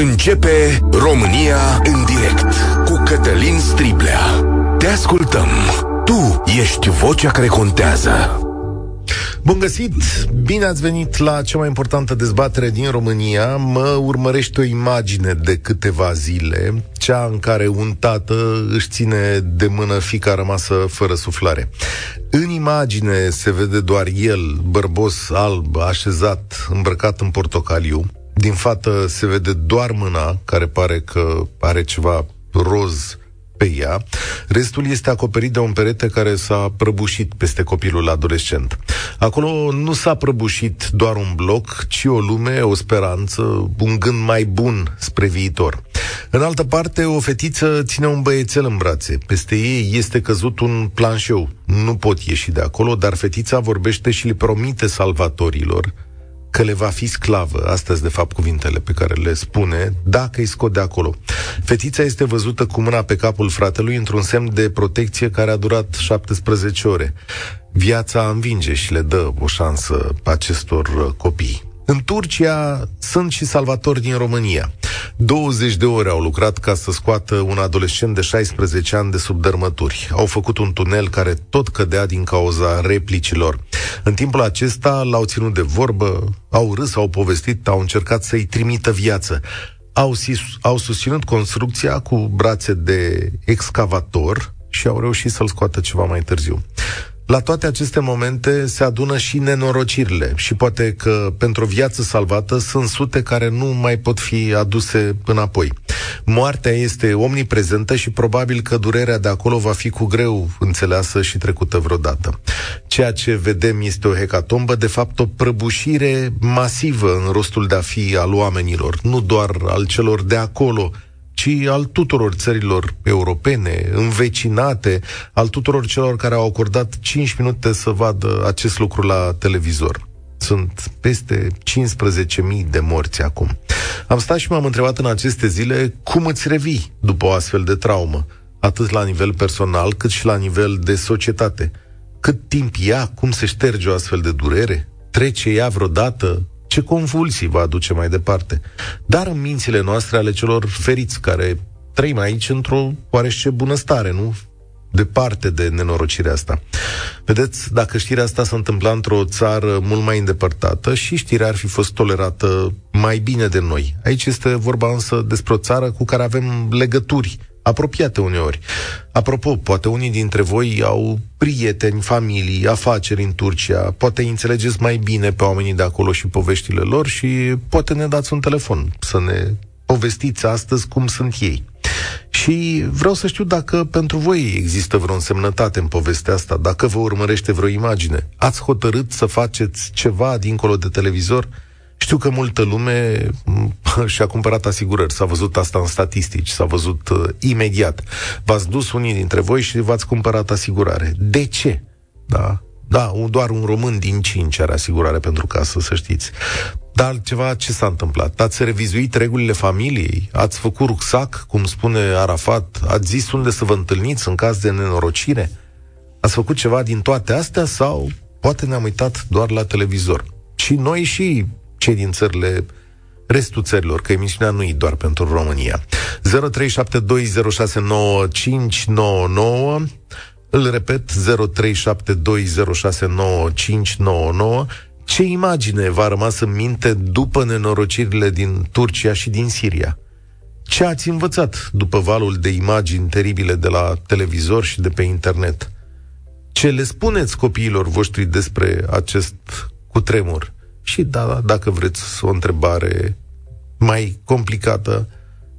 Începe România în direct cu Cătălin Striblea. Te ascultăm. Tu ești vocea care contează. Bun găsit! Bine ați venit la cea mai importantă dezbatere din România. Mă urmărește o imagine de câteva zile, cea în care un tată își ține de mână fica rămasă fără suflare. În imagine se vede doar el, bărbos, alb, așezat, îmbrăcat în portocaliu. Din fată se vede doar mâna, care pare că are ceva roz pe ea. Restul este acoperit de un perete care s-a prăbușit peste copilul adolescent. Acolo nu s-a prăbușit doar un bloc, ci o lume, o speranță, un gând mai bun spre viitor. În altă parte, o fetiță ține un băiețel în brațe. Peste ei este căzut un planșeu. Nu pot ieși de acolo, dar fetița vorbește și le promite salvatorilor că le va fi sclavă. Astea sunt, de fapt, cuvintele pe care le spune dacă îi scot de acolo. Fetița este văzută cu mâna pe capul fratelui într-un semn de protecție care a durat 17 ore. Viața învinge și le dă o șansă acestor copii. În Turcia sunt și salvatori din România. 20 de ore au lucrat ca să scoată un adolescent de 16 ani de sub dărmături. Au făcut un tunel care tot cădea din cauza replicilor. În timpul acesta l-au ținut de vorbă, au râs, au povestit, au încercat să-i trimită viață. Au, au susținut construcția cu brațe de excavator și au reușit să-l scoată ceva mai târziu. La toate aceste momente se adună și nenorocirile și poate că pentru o viață salvată sunt sute care nu mai pot fi aduse înapoi. Moartea este omniprezentă și probabil că durerea de acolo va fi cu greu înțeleasă și trecută vreodată. Ceea ce vedem este o hecatombă, de fapt o prăbușire masivă în rostul de a fi al oamenilor, nu doar al celor de acolo, ci al tuturor țărilor europene, învecinate, al tuturor celor care au acordat 5 minute să vadă acest lucru la televizor. Sunt peste 15.000 de morți acum. Am stat și m-am întrebat în aceste zile cum îți revii după o astfel de traumă, atât la nivel personal cât și la nivel de societate. Cât timp ia, cum se șterge o astfel de durere? Trece ea vreodată? Ce convulsii va aduce mai departe. Dar în mințile noastre ale celor feriți care trăim aici într-o oarește bunăstare, nu? Departe de nenorocirea asta. Vedeți, dacă știrea asta s-a întâmplat într-o țară mult mai îndepărtată și știrea ar fi fost tolerată mai bine de noi. Aici este vorba însă despre o țară cu care avem legături apropiate uneori. Apropo, poate unii dintre voi au prieteni, familii, afaceri în Turcia, poate înțelegeți mai bine pe oamenii de acolo și poveștile lor și poate ne dați un telefon să ne povestiți astăzi cum sunt ei. Și vreau să știu dacă pentru voi există vreo însemnătate în povestea asta, dacă vă urmărește vreo imagine. Ați hotărât să faceți ceva dincolo de televizor? Știu că multă lume și-a cumpărat asigurări, s-a văzut asta în statistici, s-a văzut uh, imediat. V-ați dus unii dintre voi și v-ați cumpărat asigurare. De ce? Da? Da, doar un român din cinci are asigurare pentru casă, să știți. Dar ceva ce s-a întâmplat? Ați revizuit regulile familiei? Ați făcut rucsac, cum spune Arafat? Ați zis unde să vă întâlniți în caz de nenorocire? Ați făcut ceva din toate astea sau poate ne-am uitat doar la televizor? Și noi și cei din țările restul țărilor, că emisiunea nu e doar pentru România. 0372069599 îl repet, 0372069599 ce imagine v-a rămas în minte după nenorocirile din Turcia și din Siria? Ce ați învățat după valul de imagini teribile de la televizor și de pe internet? Ce le spuneți copiilor voștri despre acest cutremur? Și da, dacă vreți o întrebare mai complicată,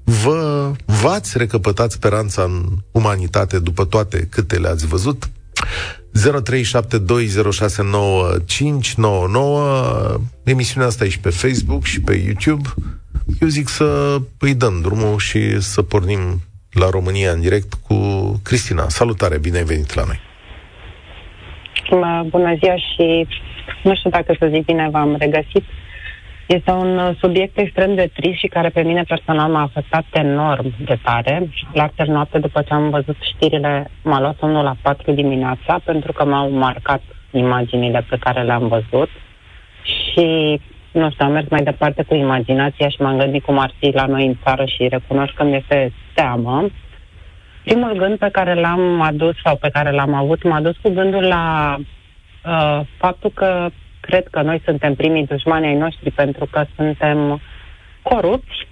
vă v-ați recăpătat speranța în umanitate după toate câte le-ați văzut? 0372069599 Emisiunea asta e și pe Facebook și pe YouTube. Eu zic să îi dăm drumul și să pornim la România în direct cu Cristina. Salutare, bine ai venit la noi! Bună ziua și nu știu dacă să zic bine v-am regăsit. Este un uh, subiect extrem de trist și care pe mine personal m-a afectat enorm de tare. La noapte, după ce am văzut știrile, m-a luat unul la 4 dimineața pentru că m-au marcat imaginile pe care le-am văzut și nu știu, am mers mai departe cu imaginația și m-am gândit cum ar fi la noi în țară și recunosc că mi este teamă. Primul gând pe care l-am adus sau pe care l-am avut, m-a dus cu gândul la uh, faptul că cred că noi suntem primii dușmani ai noștri pentru că suntem corupți,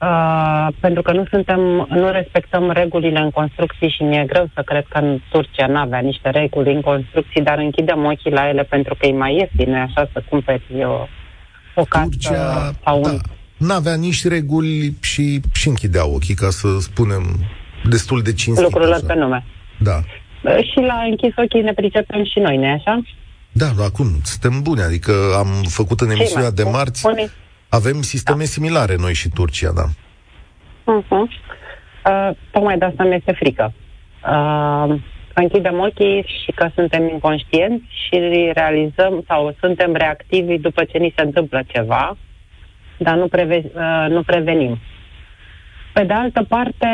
uh, pentru că nu suntem, nu respectăm regulile în construcții și mi-e greu să cred că în Turcia n-avea niște reguli în construcții, dar închidem ochii la ele pentru că e mai ieftin, așa, să cumperi o, o casă Turcia, sau un... da, n-avea nici reguli și, și închidea ochii, ca să spunem destul de cinstit. Lucrurile așa. pe nume. Da. Uh, Și la închis ochii ne pricepem și noi, nu așa? Da, dar acum suntem buni, adică am făcut în emisiunea de marți, Unii- avem sisteme similare noi și Turcia, da. Uh-huh. Uh, tocmai de asta mi este frică. Uh, că închidem ochii și că suntem inconștienți și realizăm sau suntem reactivi după ce ni se întâmplă ceva, dar nu, preve- uh, nu prevenim. Pe de altă parte,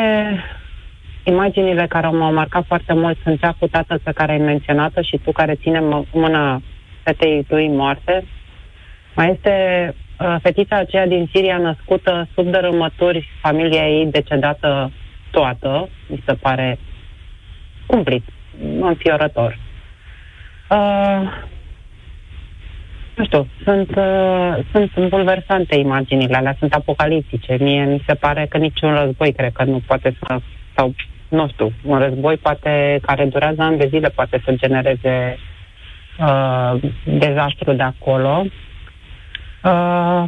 imaginile care m-au marcat foarte mult sunt cea cu tatăl pe care ai menționat-o și tu care ține mă- mâna fetei lui moarte. Mai este uh, fetița aceea din Siria născută sub dărâmături, familia ei decedată toată, mi se pare cumplit, înfiorător. Uh, nu știu, sunt, uh, sunt bulversante imaginile alea, sunt apocaliptice. Mie mi se pare că niciun război cred că nu poate să, sau nu știu, un război poate, care durează ani de zile, poate să genereze uh, dezastru de acolo. Uh,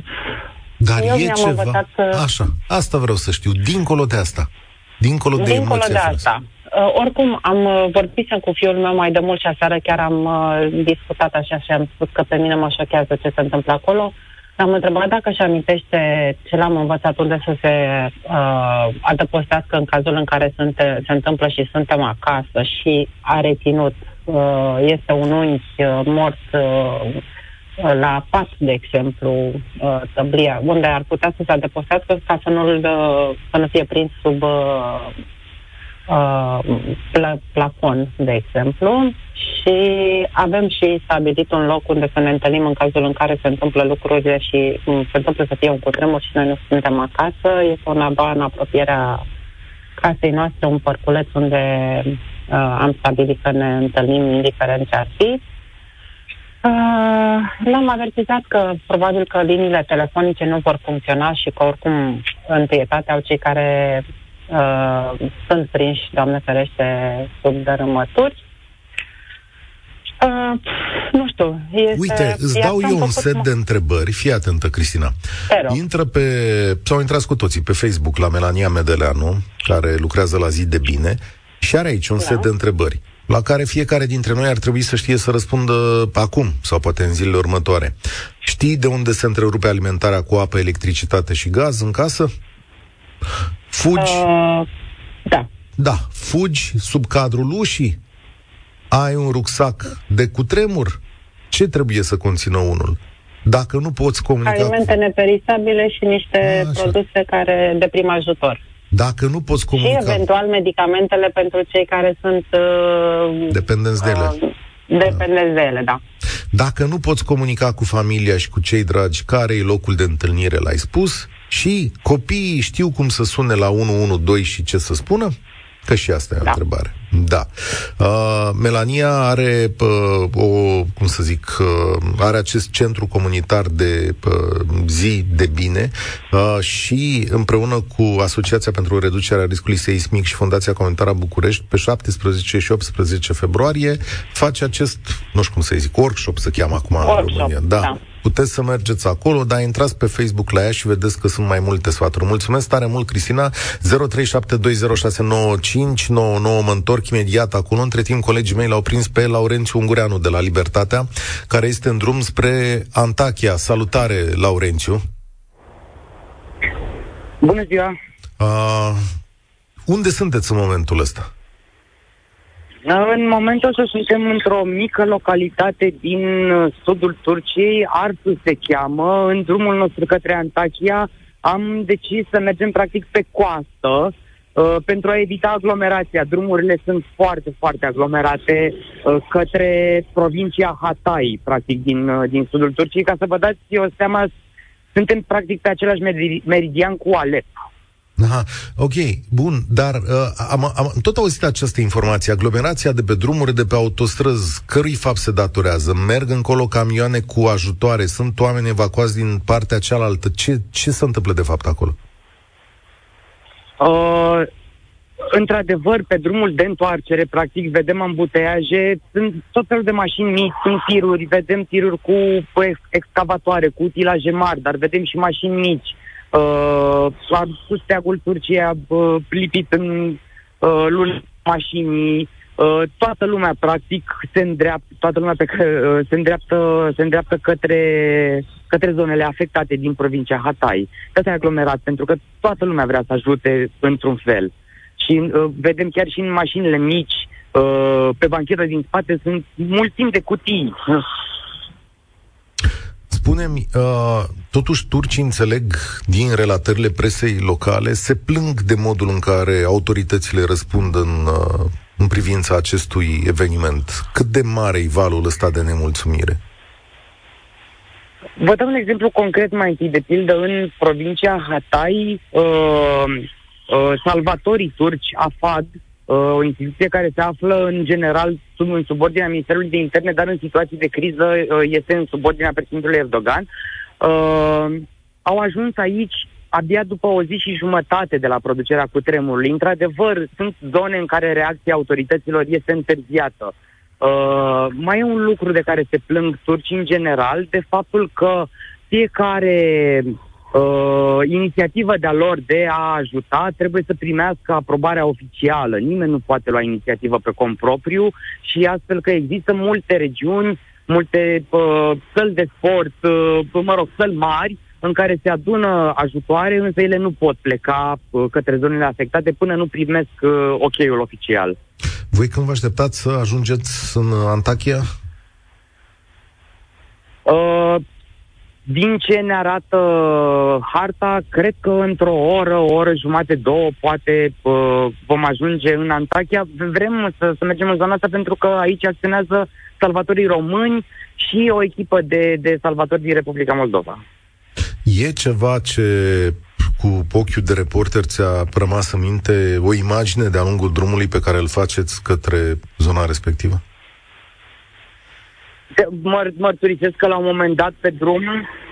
Dar Eu e mi-am ceva... învățat să- Așa, asta vreau să știu, dincolo de asta. Dincolo de Dincolo emoția de frumoasă. asta. Uh, oricum, am uh, vorbit cu fiul meu mai de mult și aseară chiar am uh, discutat așa și am spus că pe mine mă șochează ce se întâmplă acolo. L-am întrebat dacă își amintește ce l-am învățat unde să se uh, adăpostească în cazul în care sunt, se întâmplă și suntem acasă și a reținut. Uh, este un unchi uh, mort uh, la pat, de exemplu, uh, tăblia, unde ar putea să se adăpostească ca să, nu să nu fie prins sub uh, uh, pla- plafon, de exemplu, și avem și stabilit un loc unde să ne întâlnim în cazul în care se întâmplă lucrurile și um, se întâmplă să fie un cutremur și noi nu suntem acasă. Este un aba în apropierea casei noastre, un părculeț unde uh, am stabilit că ne întâlnim indiferent ce ar fi. Uh, l-am avertizat că probabil că liniile telefonice nu vor funcționa și că oricum întâietate au cei care uh, sunt prinși, Doamne ferește, sub dărâmături. Uh, nu știu. Este, Uite, îți iar dau ce-am eu un făcut set mă- de întrebări. Fii atentă, Cristina. Te rog. Intră pe, sau intrați cu toții pe Facebook la Melania Medeleanu, care lucrează la zi de bine, și are aici un Da. set de întrebări la care fiecare dintre noi ar trebui să știe să răspundă acum sau poate în zilele următoare. Știi de unde se întrerupe alimentarea cu apă, electricitate și gaz în casă? Fugi? Uh, da. Da, fugi sub cadrul ușii? Ai un rucsac de cutremur? Ce trebuie să conțină unul? Dacă nu poți comunica Alimente cu... neperisabile și niște Așa. produse care de prim ajutor. Dacă nu poți Și comunica... eventual medicamentele pentru cei care sunt uh, Dependenți de ele. uh, dependenți de ele, da. Dacă nu poți comunica cu familia și cu cei dragi care e locul de întâlnire, l-ai spus, și copiii știu cum să sune la 112 și ce să spună? Că și asta e o Da. întrebare. Da. Uh, Melania are uh, o, cum să zic, uh, are acest centru comunitar de uh, zi de bine uh, și împreună cu Asociația pentru Reducerea Riscului Seismic și Fundația Comunitară a București, pe 17 și 18 februarie, face acest, nu știu cum să zic, workshop se cheamă acum în Workshop, România. da. Puteți să mergeți acolo, dar intrați pe Facebook la ea și vedeți că sunt mai multe sfaturi. Mulțumesc tare mult, Cristina. 0372069599. Mă întorc imediat acolo. Între timp, colegii mei l-au prins pe Laurențiu Ungureanu de la Libertatea, care este în drum spre Antachia. Salutare, Laurențiu. Bună ziua! Uh, unde sunteți în momentul ăsta? În momentul ăsta suntem într-o mică localitate din uh, sudul Turciei, Artu se cheamă. În drumul nostru către Antakya am decis să mergem practic pe coastă uh, pentru a evita aglomerația. Drumurile sunt foarte, foarte aglomerate uh, către provincia Hatay, practic, din, uh, din sudul Turciei. Ca să vă dați o seama, suntem practic pe același meridian cu Alep. Aha, ok, bun, dar uh, am, am tot auzit această informație. Aglomerația de pe drumuri, de pe autostrăzi, cărui fapt se datorează? Merg încolo camioane cu ajutoare, sunt oameni evacuați din partea cealaltă. Ce, ce se întâmplă de fapt acolo? Uh, într-adevăr, pe drumul de întoarcere, practic, vedem ambuteiaje, sunt tot felul de mașini mici, sunt tiruri, vedem tiruri cu excavatoare, cu utilaje mari, dar vedem și mașini mici uh, a dus steagul Turciei, uh, lipit în uh, luni mașinii, uh, toată lumea practic se îndreaptă, toată lumea pe, uh, se îndreaptă, se îndreaptă către, către zonele afectate din provincia Hatay. Asta e aglomerat, pentru că toată lumea vrea să ajute într-un fel. Și uh, vedem chiar și în mașinile mici, uh, pe banchetă din spate sunt mulțimi de cutii. Spune-mi, uh, totuși turcii înțeleg din relatările presei locale, se plâng de modul în care autoritățile răspund în, uh, în privința acestui eveniment. Cât de mare e valul ăsta de nemulțumire? Vă dau un exemplu concret mai întâi, de pildă, în provincia Hatay, uh, uh, salvatorii turci, AFAD, uh, o instituție care se află în general sub în subordinea Ministerului de Interne, dar în situații de criză uh, este în subordinea președintelui Erdogan. Uh, au ajuns aici abia după o zi și jumătate de la producerea cutremurului. Într-adevăr, sunt zone în care reacția autorităților este întârziată. Uh, mai e un lucru de care se plâng turci în general, de faptul că fiecare uh, inițiativa de-a lor de a ajuta trebuie să primească aprobarea oficială. Nimeni nu poate lua inițiativă pe cont propriu și astfel că există multe regiuni, multe uh, săli de sport, uh, mă rog, săli mari, în care se adună ajutoare, însă ele nu pot pleca uh, către zonele afectate până nu primesc uh, ok-ul oficial. Voi când vă așteptați să ajungeți în Antakya? Uh, din ce ne arată harta, cred că într-o oră, o oră jumate, două, poate uh, vom ajunge în Antakya. Vrem să, să mergem în zona asta pentru că aici acționează salvatorii români și o echipă de, de salvatori din Republica Moldova. E ceva ce cu ochiul de reporter ți-a rămas în minte o imagine de-a lungul drumului pe care îl faceți către zona respectivă? Măr- mărturisesc că la un moment dat pe drum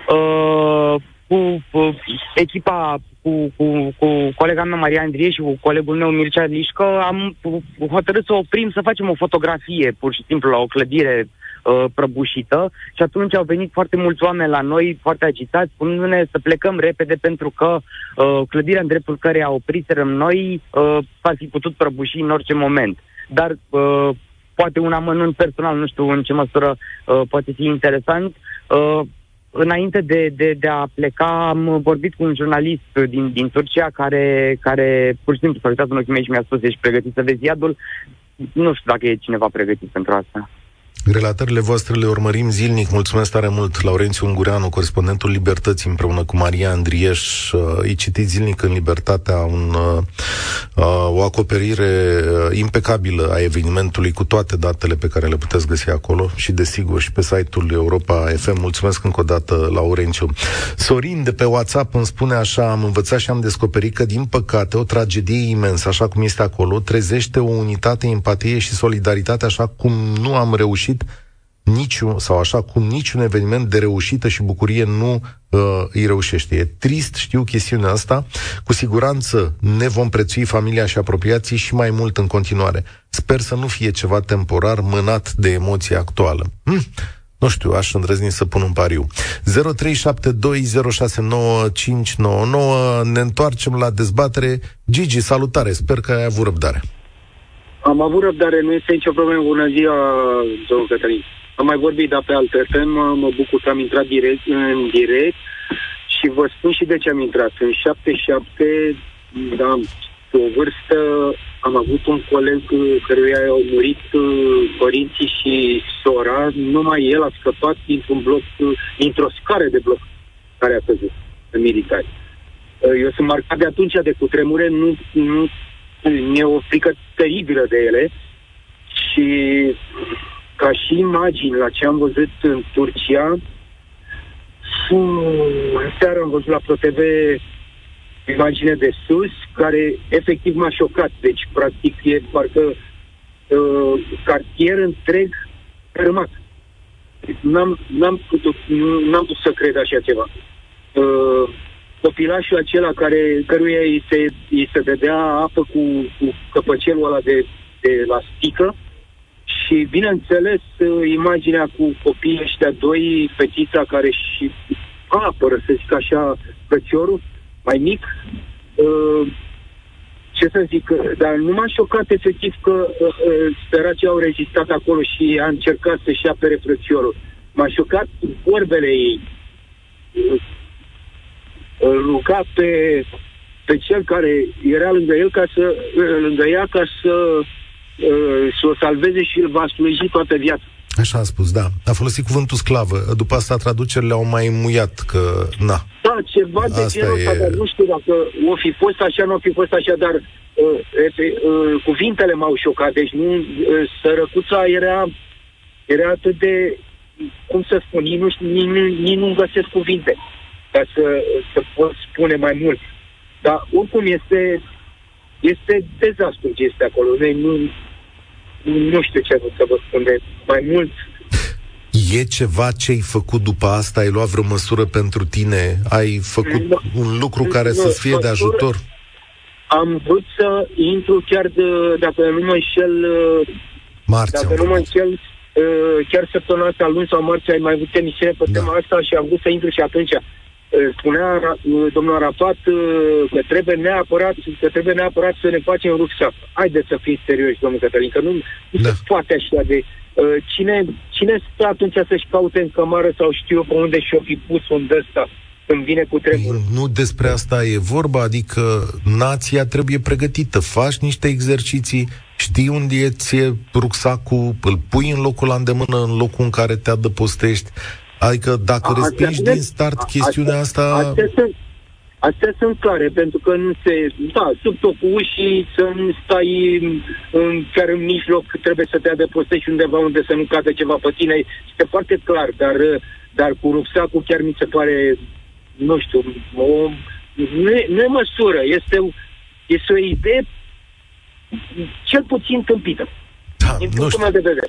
uh, cu uh, echipa, cu, cu, cu colega mea Maria Andrie și cu colegul meu Mircea Lișcă, am hotărât să oprim, să facem o fotografie pur și simplu la o clădire uh, prăbușită și atunci au venit foarte mulți oameni la noi, foarte agitați, spunându-ne să plecăm repede pentru că uh, clădirea în dreptul care a opriserăm noi uh, ar fi putut prăbuși în orice moment. Dar uh, poate un amănunt personal, nu știu în ce măsură uh, poate fi interesant. Uh, înainte de, de, de a pleca, am vorbit cu un jurnalist din, din Turcia care, care pur și simplu s-a uitat în ochii mei și mi-a spus, ești pregătit să vezi iadul? Nu știu dacă e cineva pregătit pentru asta. Relatările voastre le urmărim zilnic. Mulțumesc tare mult, Laurențiu Ungureanu, corespondentul Libertății, împreună cu Maria Andrieș. Uh, îi citiți zilnic în Libertatea un, uh, uh, o acoperire impecabilă a evenimentului cu toate datele pe care le puteți găsi acolo și, desigur, și pe site-ul Europa FM. Mulțumesc încă o dată, Laurențiu. Sorin de pe WhatsApp îmi spune așa, am învățat și am descoperit că, din păcate, o tragedie imensă, așa cum este acolo, trezește o unitate, empatie și solidaritate, așa cum nu am reușit reușit niciun, sau așa cum niciun eveniment de reușită și bucurie nu uh, îi reușește. E trist, știu chestiunea asta. Cu siguranță ne vom prețui familia și apropiații și mai mult în continuare. Sper să nu fie ceva temporar mânat de emoția actuală. Hm? Nu știu, aș îndrăzni să pun un pariu. 0372069599 Ne întoarcem la dezbatere. Gigi, salutare, sper că ai avut răbdare. Am avut răbdare, nu este nicio problemă. Bună ziua, domnul Cătălin. Am mai vorbit, dar pe alte FM, mă bucur că am intrat direct, în direct și vă spun și de ce am intrat. În 77, da, pe o vârstă, am avut un coleg căruia au murit uh, părinții și sora, numai el a scăpat dintr-un bloc, dintr-o scară de bloc care a căzut în militari. Uh, eu sunt marcat de atunci de cutremure, nu, nu mi-e o frică teribilă de ele și ca și imagini la ce am văzut în Turcia, în seară am văzut la ProTV imagine de sus, care efectiv m-a șocat. Deci, practic, e parcă uh, cartier întreg rămat. N-am, n-am, putut, n-am putut să cred așa ceva. Uh, copilașul acela care, căruia îi se, îi se dădea apă cu, cu căpăcelul ăla de, de la sticlă și, bineînțeles, uh, imaginea cu copiii ăștia doi, fetița care și apără, să zic așa, frățiorul, mai mic, uh, ce să zic, dar nu m-a șocat efectiv că uh, uh, săracii au rezistat acolo și a încercat să-și apere frățiorul. M-a șocat vorbele ei. Uh, îl ruga pe, pe cel care era lângă el ca să, uh, lângă ea ca să, uh, să o salveze și îl va sluji toată viața. Așa a spus, da. A folosit cuvântul sclavă. După asta traducerile au mai muiat că, na. Da, ceva de asta genul ăsta, e... dar nu știu dacă o fi fost așa, nu o fi fost așa, dar uh, uh, cuvintele m-au șocat. Deci nu, uh, sărăcuța era, era atât de, cum să spun, nici nu, nici, nici nu găsesc cuvinte ca să, să pot spune mai mult. Dar oricum este, este dezastru ce este acolo. Noi nu, nu știu ce să vă spun de mai mult. E ceva ce ai făcut după asta? Ai luat vreo măsură pentru tine? Ai făcut no, un lucru care no, să-ți fie de ajutor? Am vrut să intru chiar de, dacă nu mă înșel, Marți dacă nu mă înșel, uh, chiar săptămâna asta, luni sau marți, ai mai avut emisiune pe da. tema asta și am vrut să intru și atunci spunea domnul Arafat că trebuie neapărat, că trebuie neapărat să ne facem rucsac. Haideți să fim serioși, domnul Cătălin, că nu, nu da. se poate așa de... Cine, cine stă atunci să-și caute în cămară sau știu eu pe unde și-o fi pus un ăsta când vine cu tremur? Nu despre asta e vorba, adică nația trebuie pregătită. Faci niște exerciții, știi unde e ție rucsacul, îl pui în locul la îndemână, în locul în care te adăpostești, Adică dacă a, respingi din start a, chestiunea asta... Astea sunt, astea sunt clare, pentru că nu se... Da, sub topul ușii, să nu stai în, chiar în mijloc, trebuie să te adăpostești undeva unde să nu cadă ceva pe tine. Este foarte clar, dar, dar cu rucsacul chiar mi se pare, nu știu, o, nu, e, nu e măsură, este, este o idee cel puțin tâmpită. Da, nu știu. De vedere.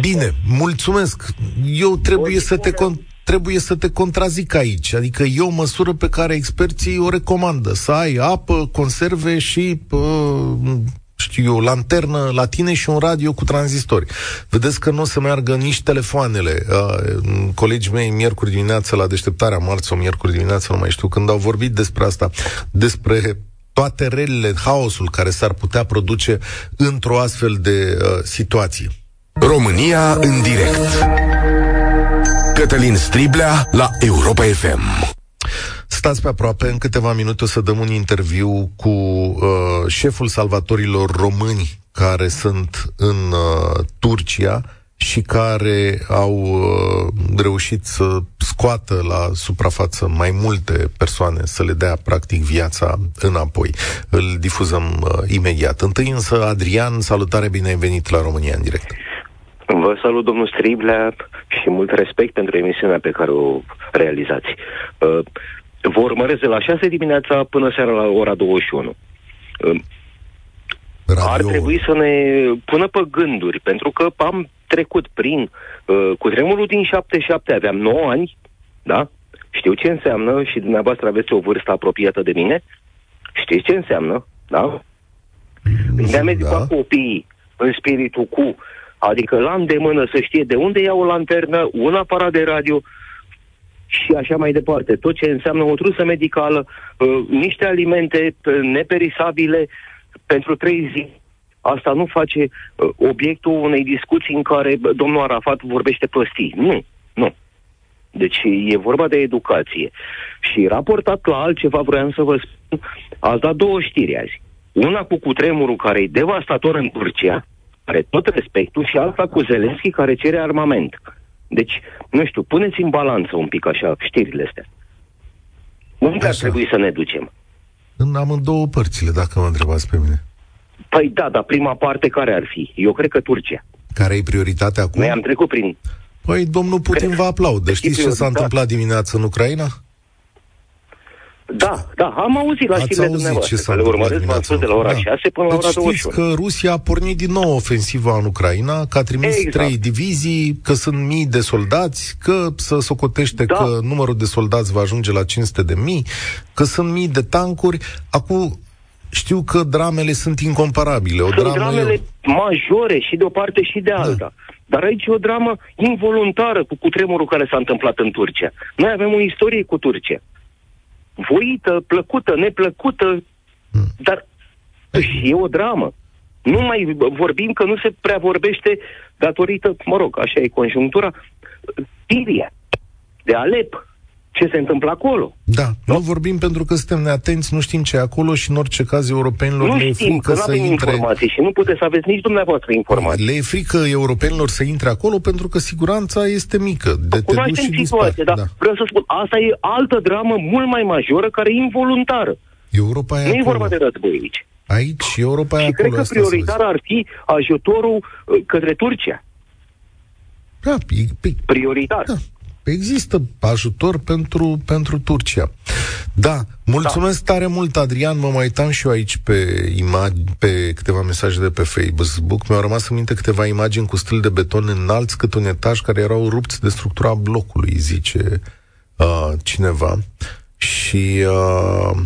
Bine, mulțumesc. Eu trebuie să te con- trebuie să te contrazic aici. Adică e o măsură pe care experții o recomandă. Să ai apă, conserve și uh, știu eu, lanternă la tine și un radio cu tranzistori. Vedeți că nu o să meargă nici telefoanele. Uh, colegii mei, miercuri dimineață, la deșteptarea marți sau miercuri dimineață, nu mai știu, când au vorbit despre asta, despre toate relele, haosul care s-ar putea produce într-o astfel de uh, situație. România în direct. Cătălin Striblea la Europa FM. Stați pe aproape, în câteva minute o să dăm un interviu cu uh, șeful salvatorilor români care sunt în uh, Turcia și care au uh, reușit să scoată la suprafață mai multe persoane, să le dea practic viața înapoi. Îl difuzăm uh, imediat. Întâi însă, Adrian, salutare, bine ai venit la România în direct. Vă salut, domnul Striblea, și mult respect pentru emisiunea pe care o realizați. Uh, vă urmăresc de la 6 dimineața până seara la ora 21. Uh, Radio. Ar trebui să ne pună pe gânduri, pentru că am trecut prin uh, cutremurul din 77, aveam 9 ani, da? Știu ce înseamnă și dumneavoastră aveți o vârstă apropiată de mine. Știți ce înseamnă, da? Ne-am da. copiii în spiritul cu, adică la îndemână să știe de unde iau o lanternă, un aparat de radio și așa mai departe. Tot ce înseamnă o trusă medicală, uh, niște alimente uh, neperisabile pentru trei zile asta nu face uh, obiectul unei discuții în care domnul Arafat vorbește prostii. Nu, nu. Deci e vorba de educație. Și raportat la altceva, vreau să vă spun, ați dat două știri azi. Una cu cutremurul care e devastator în Turcia, are tot respectul, și alta cu Zelenski care cere armament. Deci, nu știu, puneți în balanță un pic așa știrile astea. Unde ar trebui să ne ducem? În amândouă părțile, dacă mă întrebați pe mine. Păi da, dar prima parte care ar fi? Eu cred că Turcia. Care e prioritatea acum? Noi am trecut prin... Păi domnul Putin Cred- vă aplaudă. Știți ce s-a prioritate. întâmplat dimineața în Ucraina? Da, da, am auzit la Ați știrile auzit dumneavoastră. ce s-a că le întâmplat urmăresc, v-am dimineața spus, de la ora în 6 până la deci ora știți 21. că Rusia a pornit din nou ofensiva în Ucraina, că a trimis Exact. trei divizii, că sunt mii de soldați, că să socotește Da. că numărul de soldați va ajunge la 500 de mii, că sunt mii de tancuri. Acum știu că dramele sunt incomparabile. O Sunt dramă dramele e... majore și de o parte și de alta. Dar aici e o dramă involuntară cu cutremurul care s-a întâmplat în Turcia. Noi avem o istorie cu Turcia. Voită, plăcută, neplăcută, dar și e o dramă. Nu mai vorbim că nu se prea vorbește datorită, mă rog, așa e conjunctura, Siria, de Alep, ce se întâmplă acolo. Da, nu vorbim pentru că suntem neatenți, nu știm ce e acolo și în orice caz europenilor Nu le e știm, că frică nu să avem intre... informații și nu puteți să aveți nici dumneavoastră informații. Le e frică europenilor să intre acolo pentru că siguranța este mică. De te duci Cunoaștem și dispari. situația, dar Da. vreau să spun, asta e altă dramă mult mai majoră care e involuntară. Europa e nu e acolo. vorba de război aici. Aici Europa e și acolo. cred că asta să vezi. prioritar ar fi ajutorul uh, către Turcia. Da, e, pe, Prioritar. da, există ajutor pentru, pentru Turcia. Da, mulțumesc da. tare mult, Adrian. Mă mai uitam și eu aici pe, imag- pe câteva mesaje de pe Facebook. Mi-au rămas în minte câteva imagini cu stâl de beton înalți cât un etaj care erau rupți de structura blocului, zice uh, cineva. Și uh,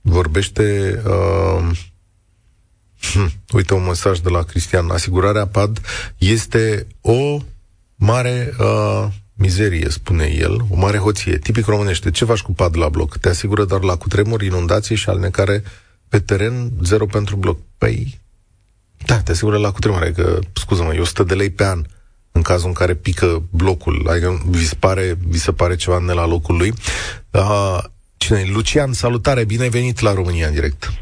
vorbește... Uh, Hm, uite un mesaj de la Cristian. Asigurarea PAD este o mare uh, mizerie, spune el, o mare hoție. Tipic românește. Ce faci cu PAD la bloc? Te asigură doar la cutremur, inundații și alnecare pe teren, zero pentru bloc. Păi, da, te asigură la cutremur. Adică, scuză-mă, e 100 de lei pe an în cazul în care pică blocul. Adică vi se pare, vi se pare ceva ne la locul lui. Uh, cine e? Lucian, salutare, bine ai venit la România în direct.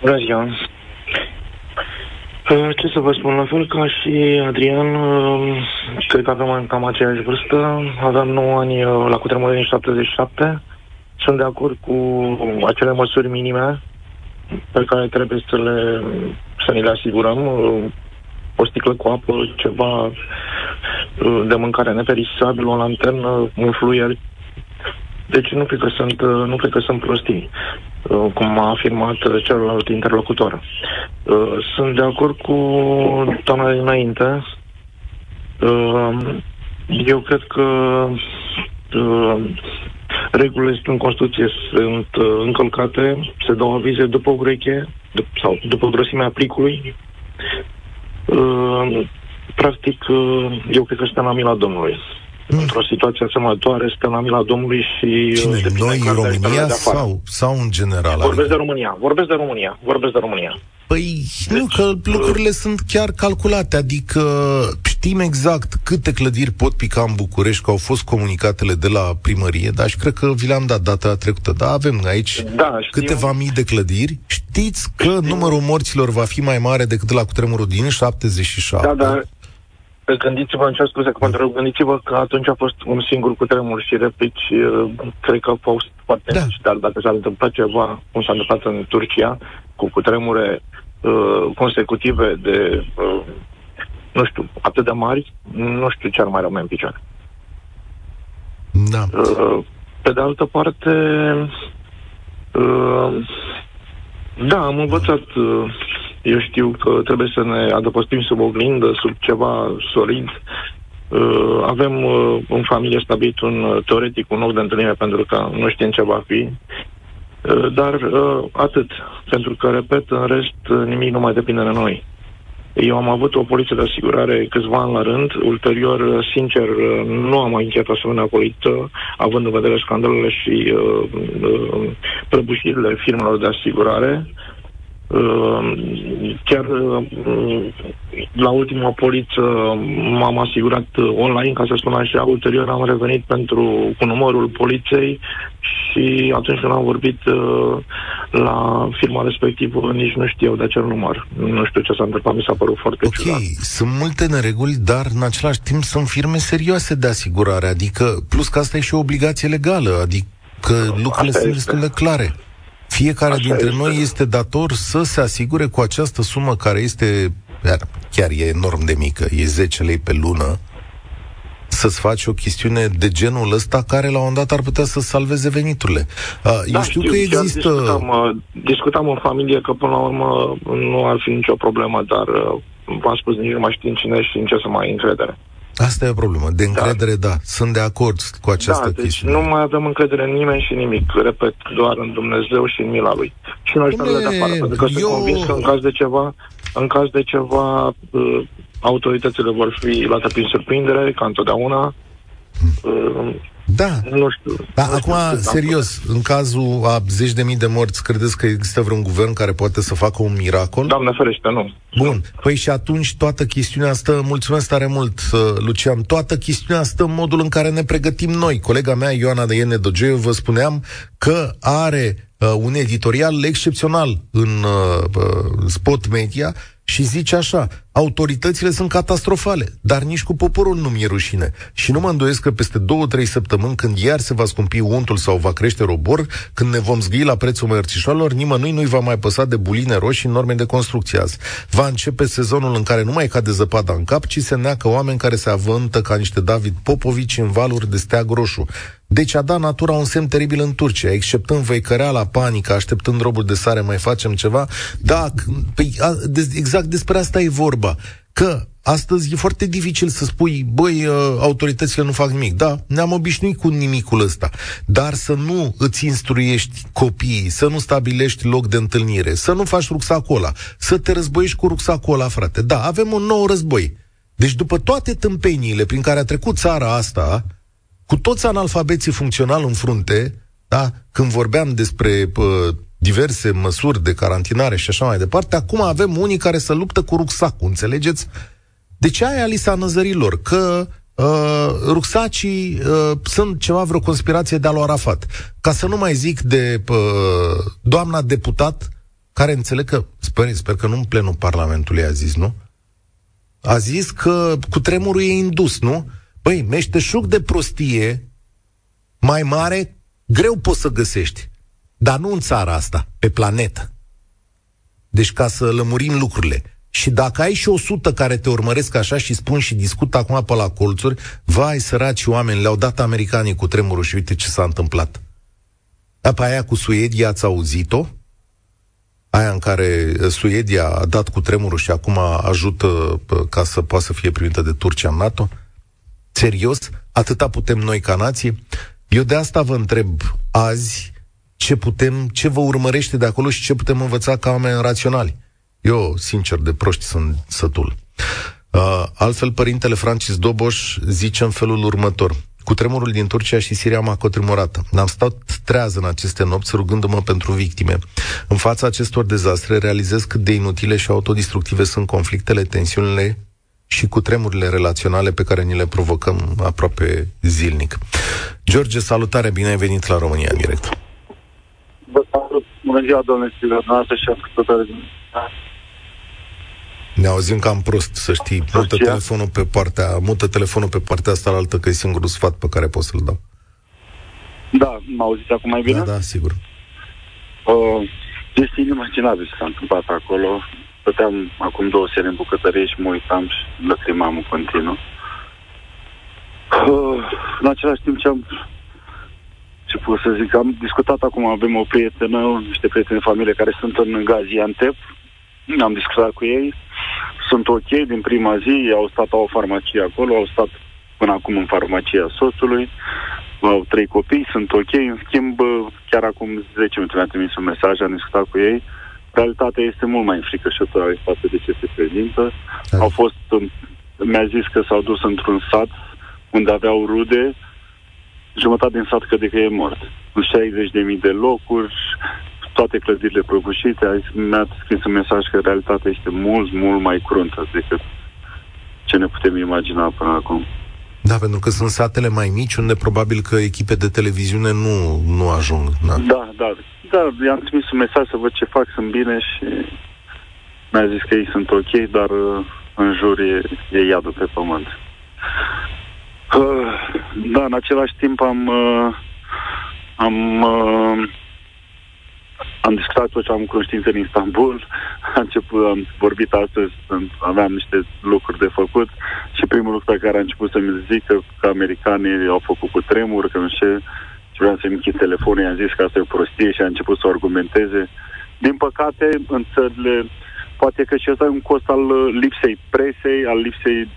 Bună ziua! Uh, Ce să vă spun, la fel ca și Adrian, uh, cred că avem cam aceeași vârstă, aveam 9 ani uh, la cutremurul din 77, sunt de acord cu acele măsuri minime pe care trebuie să, le, să ni le asigurăm, uh, o sticlă cu apă, ceva uh, de mâncare neperisabil, o lanternă, un fluier. Deci nu cred că sunt, uh, nu cred că sunt prostii, uh, cum a afirmat uh, celălalt interlocutor. Uh, Sunt de acord cu doamna dinainte. Uh, Eu cred că uh, regulile în Constituție sunt uh, încălcate, se dau avize după ureche dup- sau după grosimea plicului. Uh, Practic, uh, eu cred că suntem la mila Domnului. Mm. Într-o situație asemănătoare, suntem la mila Domnului și... uh, Cine? depinde Noi, clar de România stările de afară. sau, sau în general? Vorbesc Adică- de România, vorbesc de România, vorbesc de România. Păi, nu, că lucrurile sunt chiar calculate, adică știm exact câte clădiri pot pica în București, că au fost comunicatele de la primărie, dar și cred că vi le-am dat data trecută, da, avem aici Da, știu. câteva mii de clădiri. Știți că numărul morților va fi mai mare decât la cutremurul din 77? Da, dar gândiți-vă, îmi cer scuze că mă întreb, gândiți-vă că atunci a fost un singur cutremur și replici, uh, cred că au fost foarte Da. mici, dar dacă s-a întâmplat ceva, cum s-a întâmplat în Turcia, cu cutremure uh, consecutive de, uh, nu știu, atât de mari, nu știu ce ar mai rămâne în picioare. Da. Uh, Pe de altă parte, uh, da, am învățat, uh, eu știu că trebuie să ne adăpostim sub oglindă, sub ceva solid. Uh, Avem uh, în familie stabilit un uh, teoretic, un loc de întâlnire pentru că nu știm ce va fi. Uh, Dar uh, atât, pentru că, repet, în rest, uh, nimic nu mai depinde de noi. Eu am avut o poliție de asigurare câțiva ani la rând. Ulterior, sincer, nu am mai încheiat asemenea poliță, având în vedere scandalele și uh, uh, prăbușirile firmelor de asigurare. Uh, chiar uh, la ultima poliță m-am asigurat uh, online, ca să spun așa, ulterior am revenit pentru cu numărul poliței și atunci când am vorbit uh, la firma respectivă, nici nu știau de acel număr. Nu știu ce s-a întâmplat, mi s-a părut foarte Ok, ciudat. sunt multe nereguli, dar în același timp sunt firme serioase de asigurare, adică, plus că asta e și o obligație legală, adică lucrurile Asta sunt este. destul de clare. Fiecare Așa dintre este. noi este dator să se asigure cu această sumă care este, chiar, chiar e enorm de mică, e 10 lei pe lună, să-ți faci o chestiune de genul ăsta care la un moment dat ar putea să salveze veniturile. Uh, eu Da, știu, că chiar există... Discutam, uh, discutam în familie că până la urmă nu ar fi nicio problemă, dar uh, v-am spus, nici nu mai știm cine și în ce să mai ai încredere. Asta e o problemă. De încredere, da. Sunt de acord cu această da, deci chestiune. nu mai avem încredere în nimeni și nimic. Repet, doar în Dumnezeu și în mila Lui. Și în ajutoarele de Dom'le, afară, pentru că sunt eu- convins că în caz de ceva, în caz de ceva, uh, autoritățile vor fi luate prin surprindere, ca întotdeauna. Uh, Da, nu știu. Da, nu știu acum, cât serios, în cazul a zeci de mii de morți, credeți că există vreun guvern care poate să facă un miracol? Doamne ferește, nu. Bun, păi și atunci toată chestiunea asta, mulțumesc tare mult, uh, Lucian, toată chestiunea asta în modul în care ne pregătim noi. Colega mea, Ioana de Iene Dogeu, vă spuneam că are uh, un editorial excepțional în uh, uh, spot media și zice așa, autoritățile sunt catastrofale, dar nici cu poporul nu mi-e rușine. Și nu mă îndoiesc că peste două, trei săptămâni, când iar se va scumpi untul sau va crește robor, când ne vom zgâi la prețul mărțișoarelor, nimănui nu-i va mai păsa de buline roșii în norme de construcție azi. Va începe sezonul în care nu mai cade zăpada în cap, ci se neacă oameni care se avântă ca niște David Popovici în valuri de steag roșu. Deci a dat natura un semn teribil în Turcia, exceptând văicăreala, panica, așteptând robul de sare, mai facem ceva. Da, c- păi, a, de, exact despre asta e vorba. Că astăzi e foarte dificil să spui, băi, uh, autoritățile nu fac nimic. Da, ne-am obișnuit cu nimicul ăsta. Dar să nu îți instruiești copiii, să nu stabilești loc de întâlnire, să nu faci rucsacul ăla, să te războiești cu rucsacul ăla, frate. Da, avem un nou război. Deci după toate tâmpeniile prin care a trecut țara asta, cu toți analfabeții funcțional în frunte, da, când vorbeam despre pă, diverse măsuri de carantinare și așa mai departe, acum avem unii care se luptă cu rucsacul, înțelegeți? Deci aia li s-a năzărilor, că uh, rucsacii uh, sunt ceva vreo conspirație de-a lui Arafat. Ca să nu mai zic de uh, doamna deputat, care înțeleg că, sper, sper că nu în plenul Parlamentului a zis, nu? A zis că cu tremurul e indus, nu? Băi, meșteșug de prostie mai mare, greu poți să găsești. Dar nu în țara asta, pe planetă. Deci ca să lămurim lucrurile. Și dacă ai și 100 care te urmăresc așa și spun și discută acum pe la colțuri, vai, săraci oameni, le-au dat americanii cu tremurul și uite ce s-a întâmplat. Dar pe aia cu Suedia ați auzit-o? Aia în care uh, Suedia a dat cu tremurul și acum ajută pă, ca să poată să fie primită de Turcia în NATO? Serios? Atâta putem noi ca nație? Eu de asta vă întreb azi ce putem, ce vă urmărește de acolo și ce putem învăța ca oameni raționali. Eu, sincer, de proști sunt sătul. Uh, altfel, părintele Francis Doboș zice în felul următor. Cu tremurul din Turcia și Siria m-a cotremurat. Am stat trează în aceste nopți rugându-mă pentru victime. În fața acestor dezastre realizez cât de inutile și autodistructive sunt conflictele, tensiunile și cu tremurile relaționale pe care ni le provocăm aproape zilnic. George, salutare, bine ai venit la România în direct. Vă salut. Bună ziua, domnule Silvia, dumneavoastră și ascultătoare. Ne auzim cam prost, să știi. Mută Soția? telefonul pe partea, mută telefonul pe partea asta la altă, că e singurul sfat pe care pot să-l dau. Da, mă auziți acum mai bine? Da, da, sigur. Uh, este inimaginabil ce s-a întâmplat acolo. Stăteam acum două serii în bucătărie și mă uitam și lăcrimam în continuu. Uh, în același timp ce am ce pot să zic, am discutat acum, avem o prietenă, niște prieteni de familie care sunt în Gaziantep. Am discutat cu ei. Sunt ok din prima zi, au stat la o farmacie acolo, au stat până acum în farmacia soțului, au trei copii, sunt ok. În schimb, chiar acum 10 minute mi-a trimis un mesaj, am discutat cu ei. Realitatea este mult mai înfricoșătoare față de ce se prezintă. Da. Au fost, în- mi-a zis că s-au dus într-un sat unde aveau rude, jumătate din sat crede că e mort. Cu 60.000 de locuri, toate clădirile prăbușite, a zis- mi-a scris un mesaj că realitatea este mult, mult mai cruntă decât ce ne putem imagina până acum. Da, pentru că sunt satele mai mici unde probabil că echipe de televiziune nu, nu ajung. Da. Da, da, da, i-am trimis un mesaj să văd ce fac, sunt bine și mi-a zis că ei sunt ok, dar uh, în jur e, e iadul pe pământ. Uh, da, în același timp am uh, am uh, am discutat tot ce am cunoștință în Istanbul, am, început, am vorbit astăzi, aveam niște lucruri de făcut și primul lucru pe care a început să-mi zică că americanii au făcut cu tremur, că nu știu și vreau să-mi închid telefonul, i-am zis că asta e o prostie și a început să o argumenteze. Din păcate, în țările, poate că și ăsta e un cost al lipsei presei, al lipsei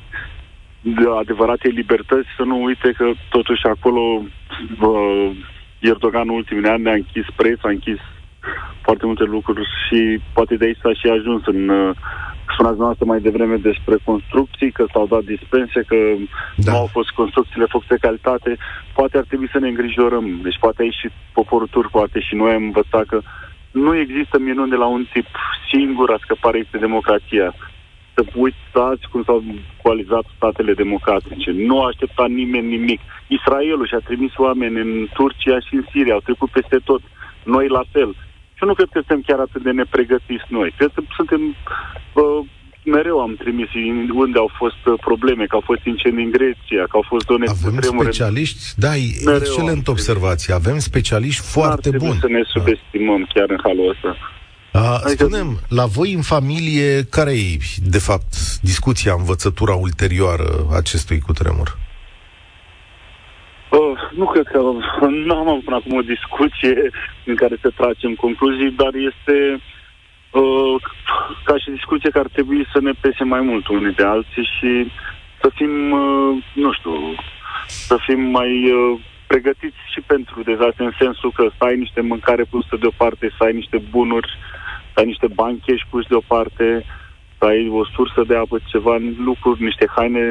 de adevăratei libertăți, să nu uite că totuși acolo uh, Erdogan în ultimii ani a închis preț, a închis foarte multe lucruri și poate de aici s-a și ajuns în... Uh, spuneați noastră mai devreme despre construcții, că s-au dat dispense, că da. nu au fost construcțiile făcute de calitate. Poate ar trebui să ne îngrijorăm. Deci poate aici și poporul turc, poate și noi am învățat că nu există minuni de la un tip singur a scăpare este democrația. Să uitați cum s-au coalizat statele democratice. Nu a așteptat nimeni nimic. Israelul și-a trimis oameni în Turcia și în Siria, au trecut peste tot. Noi la fel. Și nu cred că suntem chiar atât de nepregătiți noi. Cred că suntem uh, mereu am trimis unde au fost uh, probleme, că au fost incendii în Grecia, că au fost zone Avem cu tremure. specialiști, da, mereu excelent observație. Avem specialiști foarte buni. să ne subestimăm da. chiar în halul ăsta. A, adică... Spunem, la voi în familie, care e, de fapt, discuția, învățătura ulterioară acestui cutremur? Uh, nu cred că nu am avut până acum o discuție în care să tragem concluzii, dar este uh, ca și discuție care ar trebui să ne pese mai mult unii de alții și să fim, uh, nu știu, să fim mai uh, pregătiți și pentru dezastre, în sensul că să ai niște mâncare pusă deoparte, să ai niște bunuri, să ai niște bani cash puși deoparte, să ai o sursă de apă, ceva lucruri, niște haine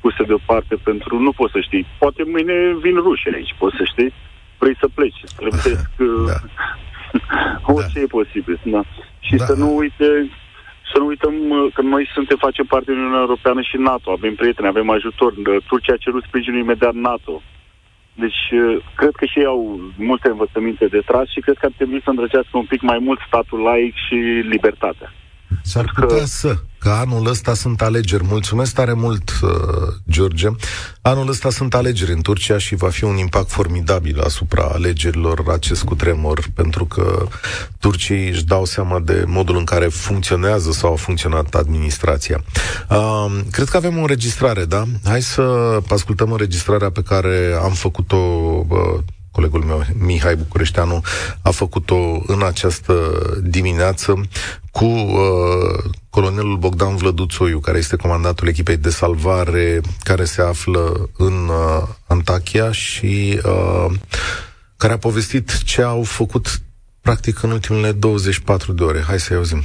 puse deoparte pentru... Nu poți să știi. Poate mâine vin rușii aici, poți să știi. Vrei să pleci, să plătesc... da. Orice da. e posibil, da. Și da. să nu uite să nu uităm că noi suntem, facem parte din Uniunea Europeană și NATO, avem prieteni, avem ajutor. Turcia a cerut sprijinul imediat NATO. Deci, cred că și ei au multe învățăminte de tras și cred că ar trebui să îndrăgească un pic mai mult statul laic și libertatea. S-ar putea că... să, că anul ăsta sunt alegeri. Mulțumesc tare mult, uh, George. Anul ăsta sunt alegeri în Turcia și va fi un impact formidabil asupra alegerilor acest cutremur, pentru că turcii își dau seama de modul în care funcționează sau a funcționat administrația. Uh, cred că avem o înregistrare, da? Hai să ascultăm înregistrarea pe care am făcut-o uh, colegul meu, Mihai Bucureșteanu, a făcut-o în această dimineață cu uh, colonelul Bogdan Vlăduțoiu, care este comandantul echipei de salvare care se află în uh, Antachia și uh, care a povestit ce au făcut practic în ultimele 24 de ore. Hai să-i auzim.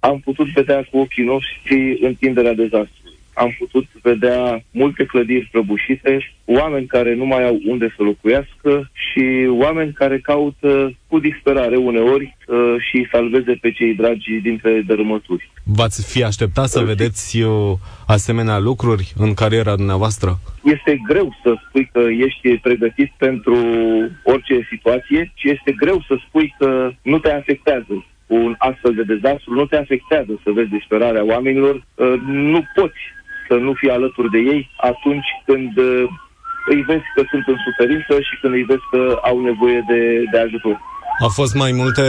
Am putut vedea cu ochii noștri întinderea dezastrului am putut vedea multe clădiri prăbușite, oameni care nu mai au unde să locuiască și oameni care caută cu disperare uneori uh, și salveze pe cei dragi dintre dărâmături. V-ați fi așteptat să vedeți uh, asemenea lucruri în cariera dumneavoastră? Este greu să spui că ești pregătit pentru orice situație și este greu să spui că nu te afectează un astfel de dezastru nu te afectează să vezi disperarea oamenilor, uh, nu poți să nu fii alături de ei atunci când uh, îi vezi că sunt în suferință și când îi vezi că au nevoie de, de ajutor. Au fost mai multe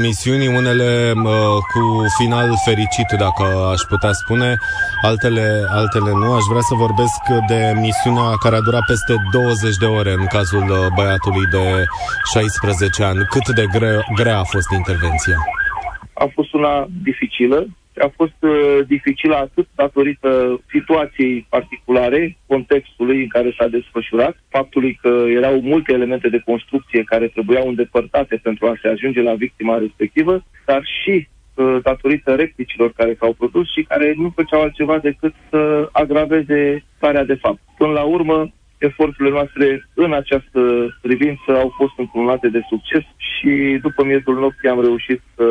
misiuni, unele uh, cu final fericit, dacă aș putea spune, altele, altele nu. Aș vrea să vorbesc de misiunea care a durat peste 20 de ore în cazul uh, băiatului de 16 ani. Cât de gre- grea a fost intervenția? A fost una dificilă, a fost uh, dificilă atât datorită situației particulare, contextului în care s-a desfășurat, faptului că erau multe elemente de construcție care trebuiau îndepărtate pentru a se ajunge la victima respectivă, dar și uh, datorită replicilor care s-au produs și care nu făceau altceva decât să agraveze starea de fapt. Până la urmă, eforturile noastre în această privință au fost încununate de succes și după miezul nopții am reușit să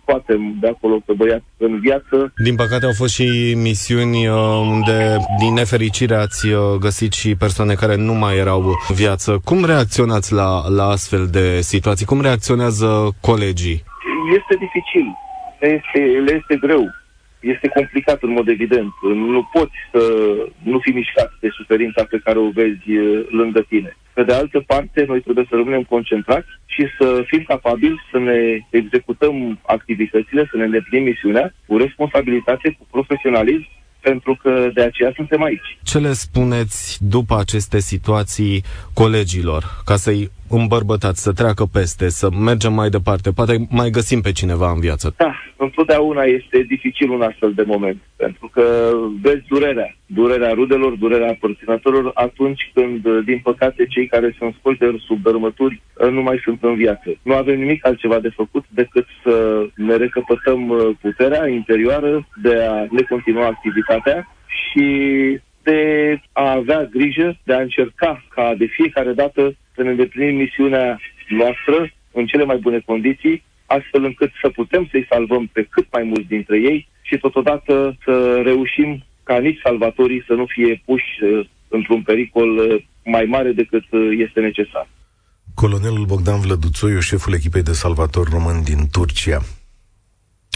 scoatem de acolo pe băiat în viață. Din păcate au fost și misiuni uh, unde, din nefericire, ați uh, găsit și persoane care nu mai erau în viață. Cum reacționați la, la astfel de situații? Cum reacționează colegii? Este dificil. Este, le este greu este complicat în mod evident. Nu poți să nu fii mișcat de suferința pe care o vezi uh, lângă tine. Pe de altă parte, noi trebuie să rămânem concentrați și să fim capabili să ne executăm activitățile, să ne îndeplinim misiunea cu responsabilitate, cu profesionalism pentru că de aceea suntem aici. Ce le spuneți după aceste situații colegilor, ca să-i îmbărbătați, să treacă peste, să mergem mai departe, poate mai găsim pe cineva în viață? Da, întotdeauna este dificil un astfel de moment, pentru că vezi durerea, durerea rudelor, durerea aparținătorilor atunci când, din păcate, cei care sunt scoși sub dărâmături nu mai sunt în viață. Nu avem nimic altceva de făcut decât să ne recăpătăm uh, puterea interioară de a ne continua activitatea și de a avea grijă, de a încerca ca de fiecare dată să ne îndeplinim misiunea noastră în cele mai bune condiții, astfel încât să putem să-i salvăm pe cât mai mulți dintre ei și totodată să reușim ca nici salvatorii să nu fie puși uh, într-un pericol uh, mai mare decât uh, este necesar. Colonelul Bogdan Vlăduțoiu, șeful echipei de salvatori români din Turcia.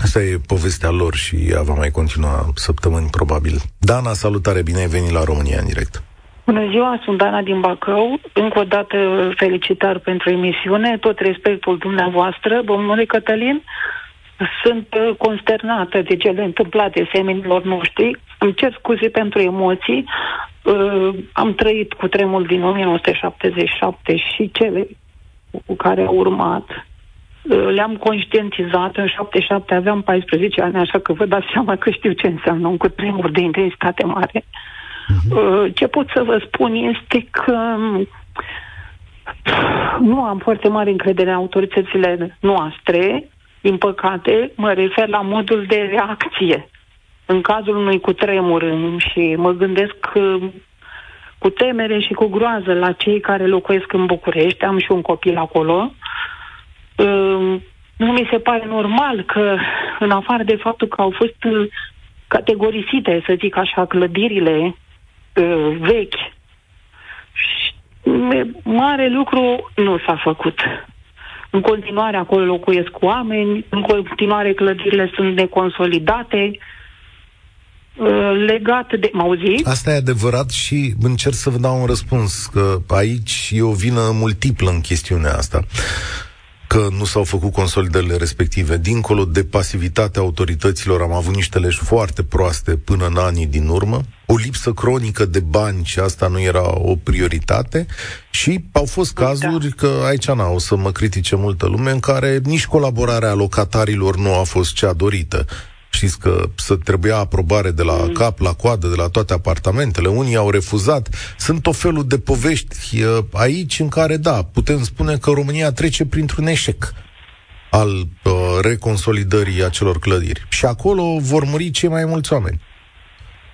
Asta e povestea lor și ea va mai continua săptămâni, probabil. Dana, salutare, bine ai venit la România în direct. Bună ziua, sunt Dana din Bacău. Încă o dată felicitări pentru emisiune, tot respectul dumneavoastră, domnule Cătălin. Sunt uh, consternată de cele întâmplate seminilor noștri. Îmi cer scuze pentru emoții. Uh, am trăit cu tremul din 1977 și cele cu care au urmat. Uh, le-am conștientizat. În 77 aveam 14 ani, așa că vă dați seama că știu ce înseamnă un cutremur de intensitate mare. Uh-huh. Ce pot să vă spun este că nu am foarte mare încredere în autoritățile noastre, din păcate, mă refer la modul de reacție. În cazul unui cutremur și mă gândesc cu temere și cu groază la cei care locuiesc în București, am și un copil acolo, nu mi se pare normal că, în afară de faptul că au fost categorisite, să zic așa, clădirile uh, vechi. Și mare lucru nu s-a făcut. În continuare acolo locuiesc oameni, în continuare clădirile sunt neconsolidate, legat de... Mă auzi? Asta e adevărat și încerc să vă dau un răspuns, că aici e o vină multiplă în chestiunea asta că nu s-au făcut consolidările respective. Dincolo de pasivitatea autorităților, am avut niște leși foarte proaste până în anii din urmă, o lipsă cronică de bani și asta nu era o prioritate și au fost da. cazuri da. că aici n o să mă critique multă lume în care nici colaborarea locatarilor nu a fost cea dorită. Știți că să trebuia aprobare de la mm. cap la coadă, de la toate apartamentele. Unii au refuzat. Sunt o felul de povești aici în care, da, putem spune că România trece printr-un eșec al uh, reconsolidării acelor clădiri. Și acolo vor muri cei mai mulți oameni.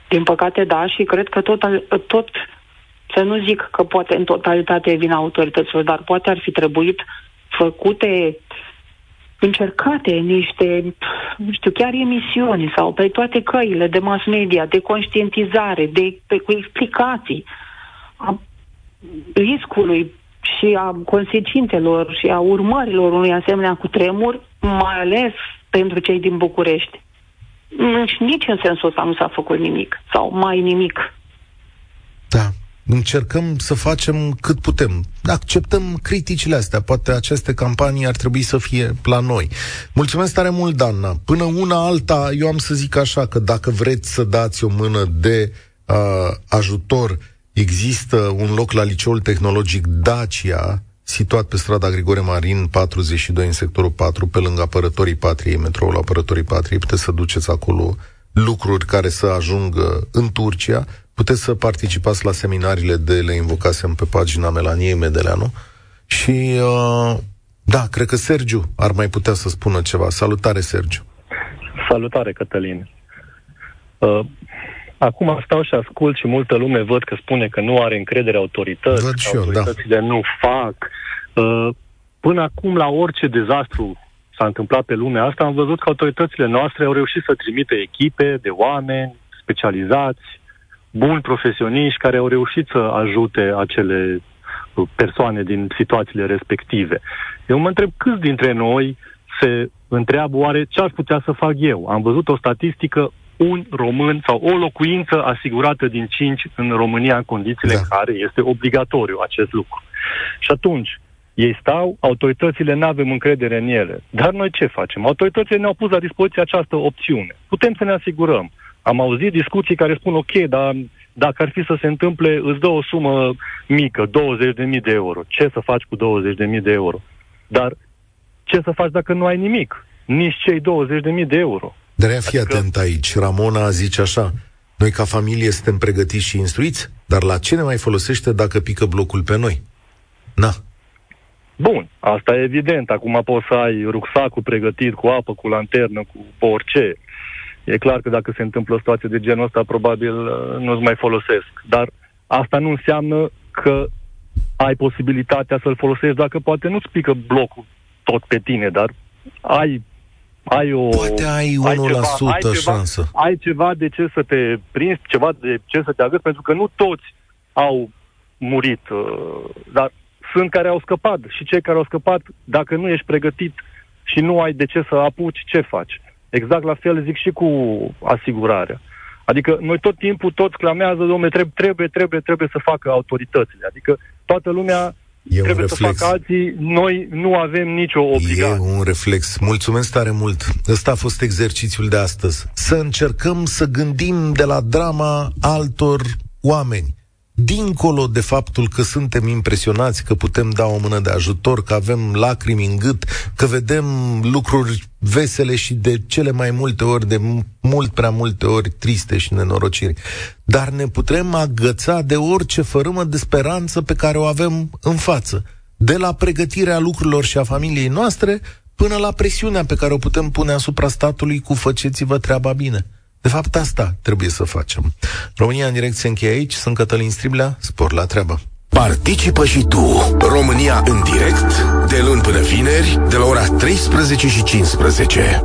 Din păcate, da, și cred că tot, tot să nu zic că poate în totalitate vin autorităților, dar poate ar fi trebuit făcute încercate niște, nu știu, chiar emisiuni sau pe toate căile de mass media, de conștientizare, de, de cu explicații a riscului și a consecințelor și a urmărilor unui asemenea cutremur, mai ales pentru cei din București. Nici, nici în sensul ăsta nu s-a făcut nimic sau mai nimic. Da, încercăm să facem cât putem. Acceptăm criticile astea. Poate aceste campanii ar trebui să fie la noi. Mulțumesc tare mult, Dana. Până una alta, eu am să zic așa, că dacă vreți să dați o mână de uh, ajutor, există un loc la Liceul Tehnologic Dacia, situat pe strada Grigore Marin, 42, în sectorul 4, pe lângă apărătorii patriei, metroul apărătorii patriei. Puteți să duceți acolo lucruri care să ajungă în Turcia puteți să participați la seminariile de le invocasem pe pagina Melaniei Medeleanu și uh, da, cred că Sergiu ar mai putea să spună ceva. Salutare, Sergiu! Salutare, Cătălin! Uh, acum stau și ascult și multă lume văd că spune că nu are încredere autorități, văd că eu, da. autoritățile da. nu fac. Uh, până acum, la orice dezastru s-a întâmplat pe lumea asta, am văzut că autoritățile noastre au reușit să trimite echipe de oameni specializați, buni profesioniști care au reușit să ajute acele persoane din situațiile respective. Eu mă întreb câți dintre noi se întreabă oare ce aș putea să fac eu. Am văzut o statistică, un român sau o locuință asigurată din cinci în România în condițiile da. în care este obligatoriu acest lucru. Și atunci, ei stau, autoritățile nu avem încredere în ele. Dar noi ce facem? Autoritățile ne-au pus la dispoziție această opțiune. Putem să ne asigurăm. Am auzit discuții care spun, ok, dar dacă ar fi să se întâmple, îți dă o sumă mică, 20.000 de euro. Ce să faci cu 20.000 de euro? Dar ce să faci dacă nu ai nimic? Nici cei 20.000 de euro. Dar fii adică... atent aici. Ramona zice așa, noi ca familie suntem pregătiți și instruiți, dar la ce ne mai folosește dacă pică blocul pe noi? Na. Bun, asta e evident. Acum poți să ai rucsacul pregătit cu apă, cu lanternă, cu orice. E clar că dacă se întâmplă o situație de genul ăsta, probabil uh, nu-ți mai folosesc. Dar asta nu înseamnă că ai posibilitatea să-l folosești dacă poate nu-ți pică blocul tot pe tine, dar ai ai o... Poate ai 1% ai ceva, ai ceva, șansă. Ai ceva de ce să te prinzi, ceva de ce să te agăți, pentru că nu toți au murit, uh, dar sunt care au scăpat și cei care au scăpat, dacă nu ești pregătit și nu ai de ce să apuci, ce faci? Exact la fel zic și cu asigurarea. Adică noi tot timpul toți clamează, domnule, trebuie, trebuie, trebuie, trebuie să facă autoritățile. Adică toată lumea E trebuie să facă alții, noi nu avem nicio obligație. E un reflex. Mulțumesc tare mult. Ăsta a fost exercițiul de astăzi. Să încercăm să gândim de la drama altor oameni dincolo de faptul că suntem impresionați, că putem da o mână de ajutor, că avem lacrimi în gât, că vedem lucruri vesele și de cele mai multe ori, de mult prea multe ori triste și nenorociri. Dar ne putem agăța de orice fărâmă de speranță pe care o avem în față. De la pregătirea lucrurilor și a familiei noastre, până la presiunea pe care o putem pune asupra statului cu făceți-vă treaba bine. De fapt, asta trebuie să facem. România în direct se încheie aici. Sunt Cătălin Striblea. Spor la treabă. Participă și tu. România în direct, de luni până vineri, de la ora 13 și 15.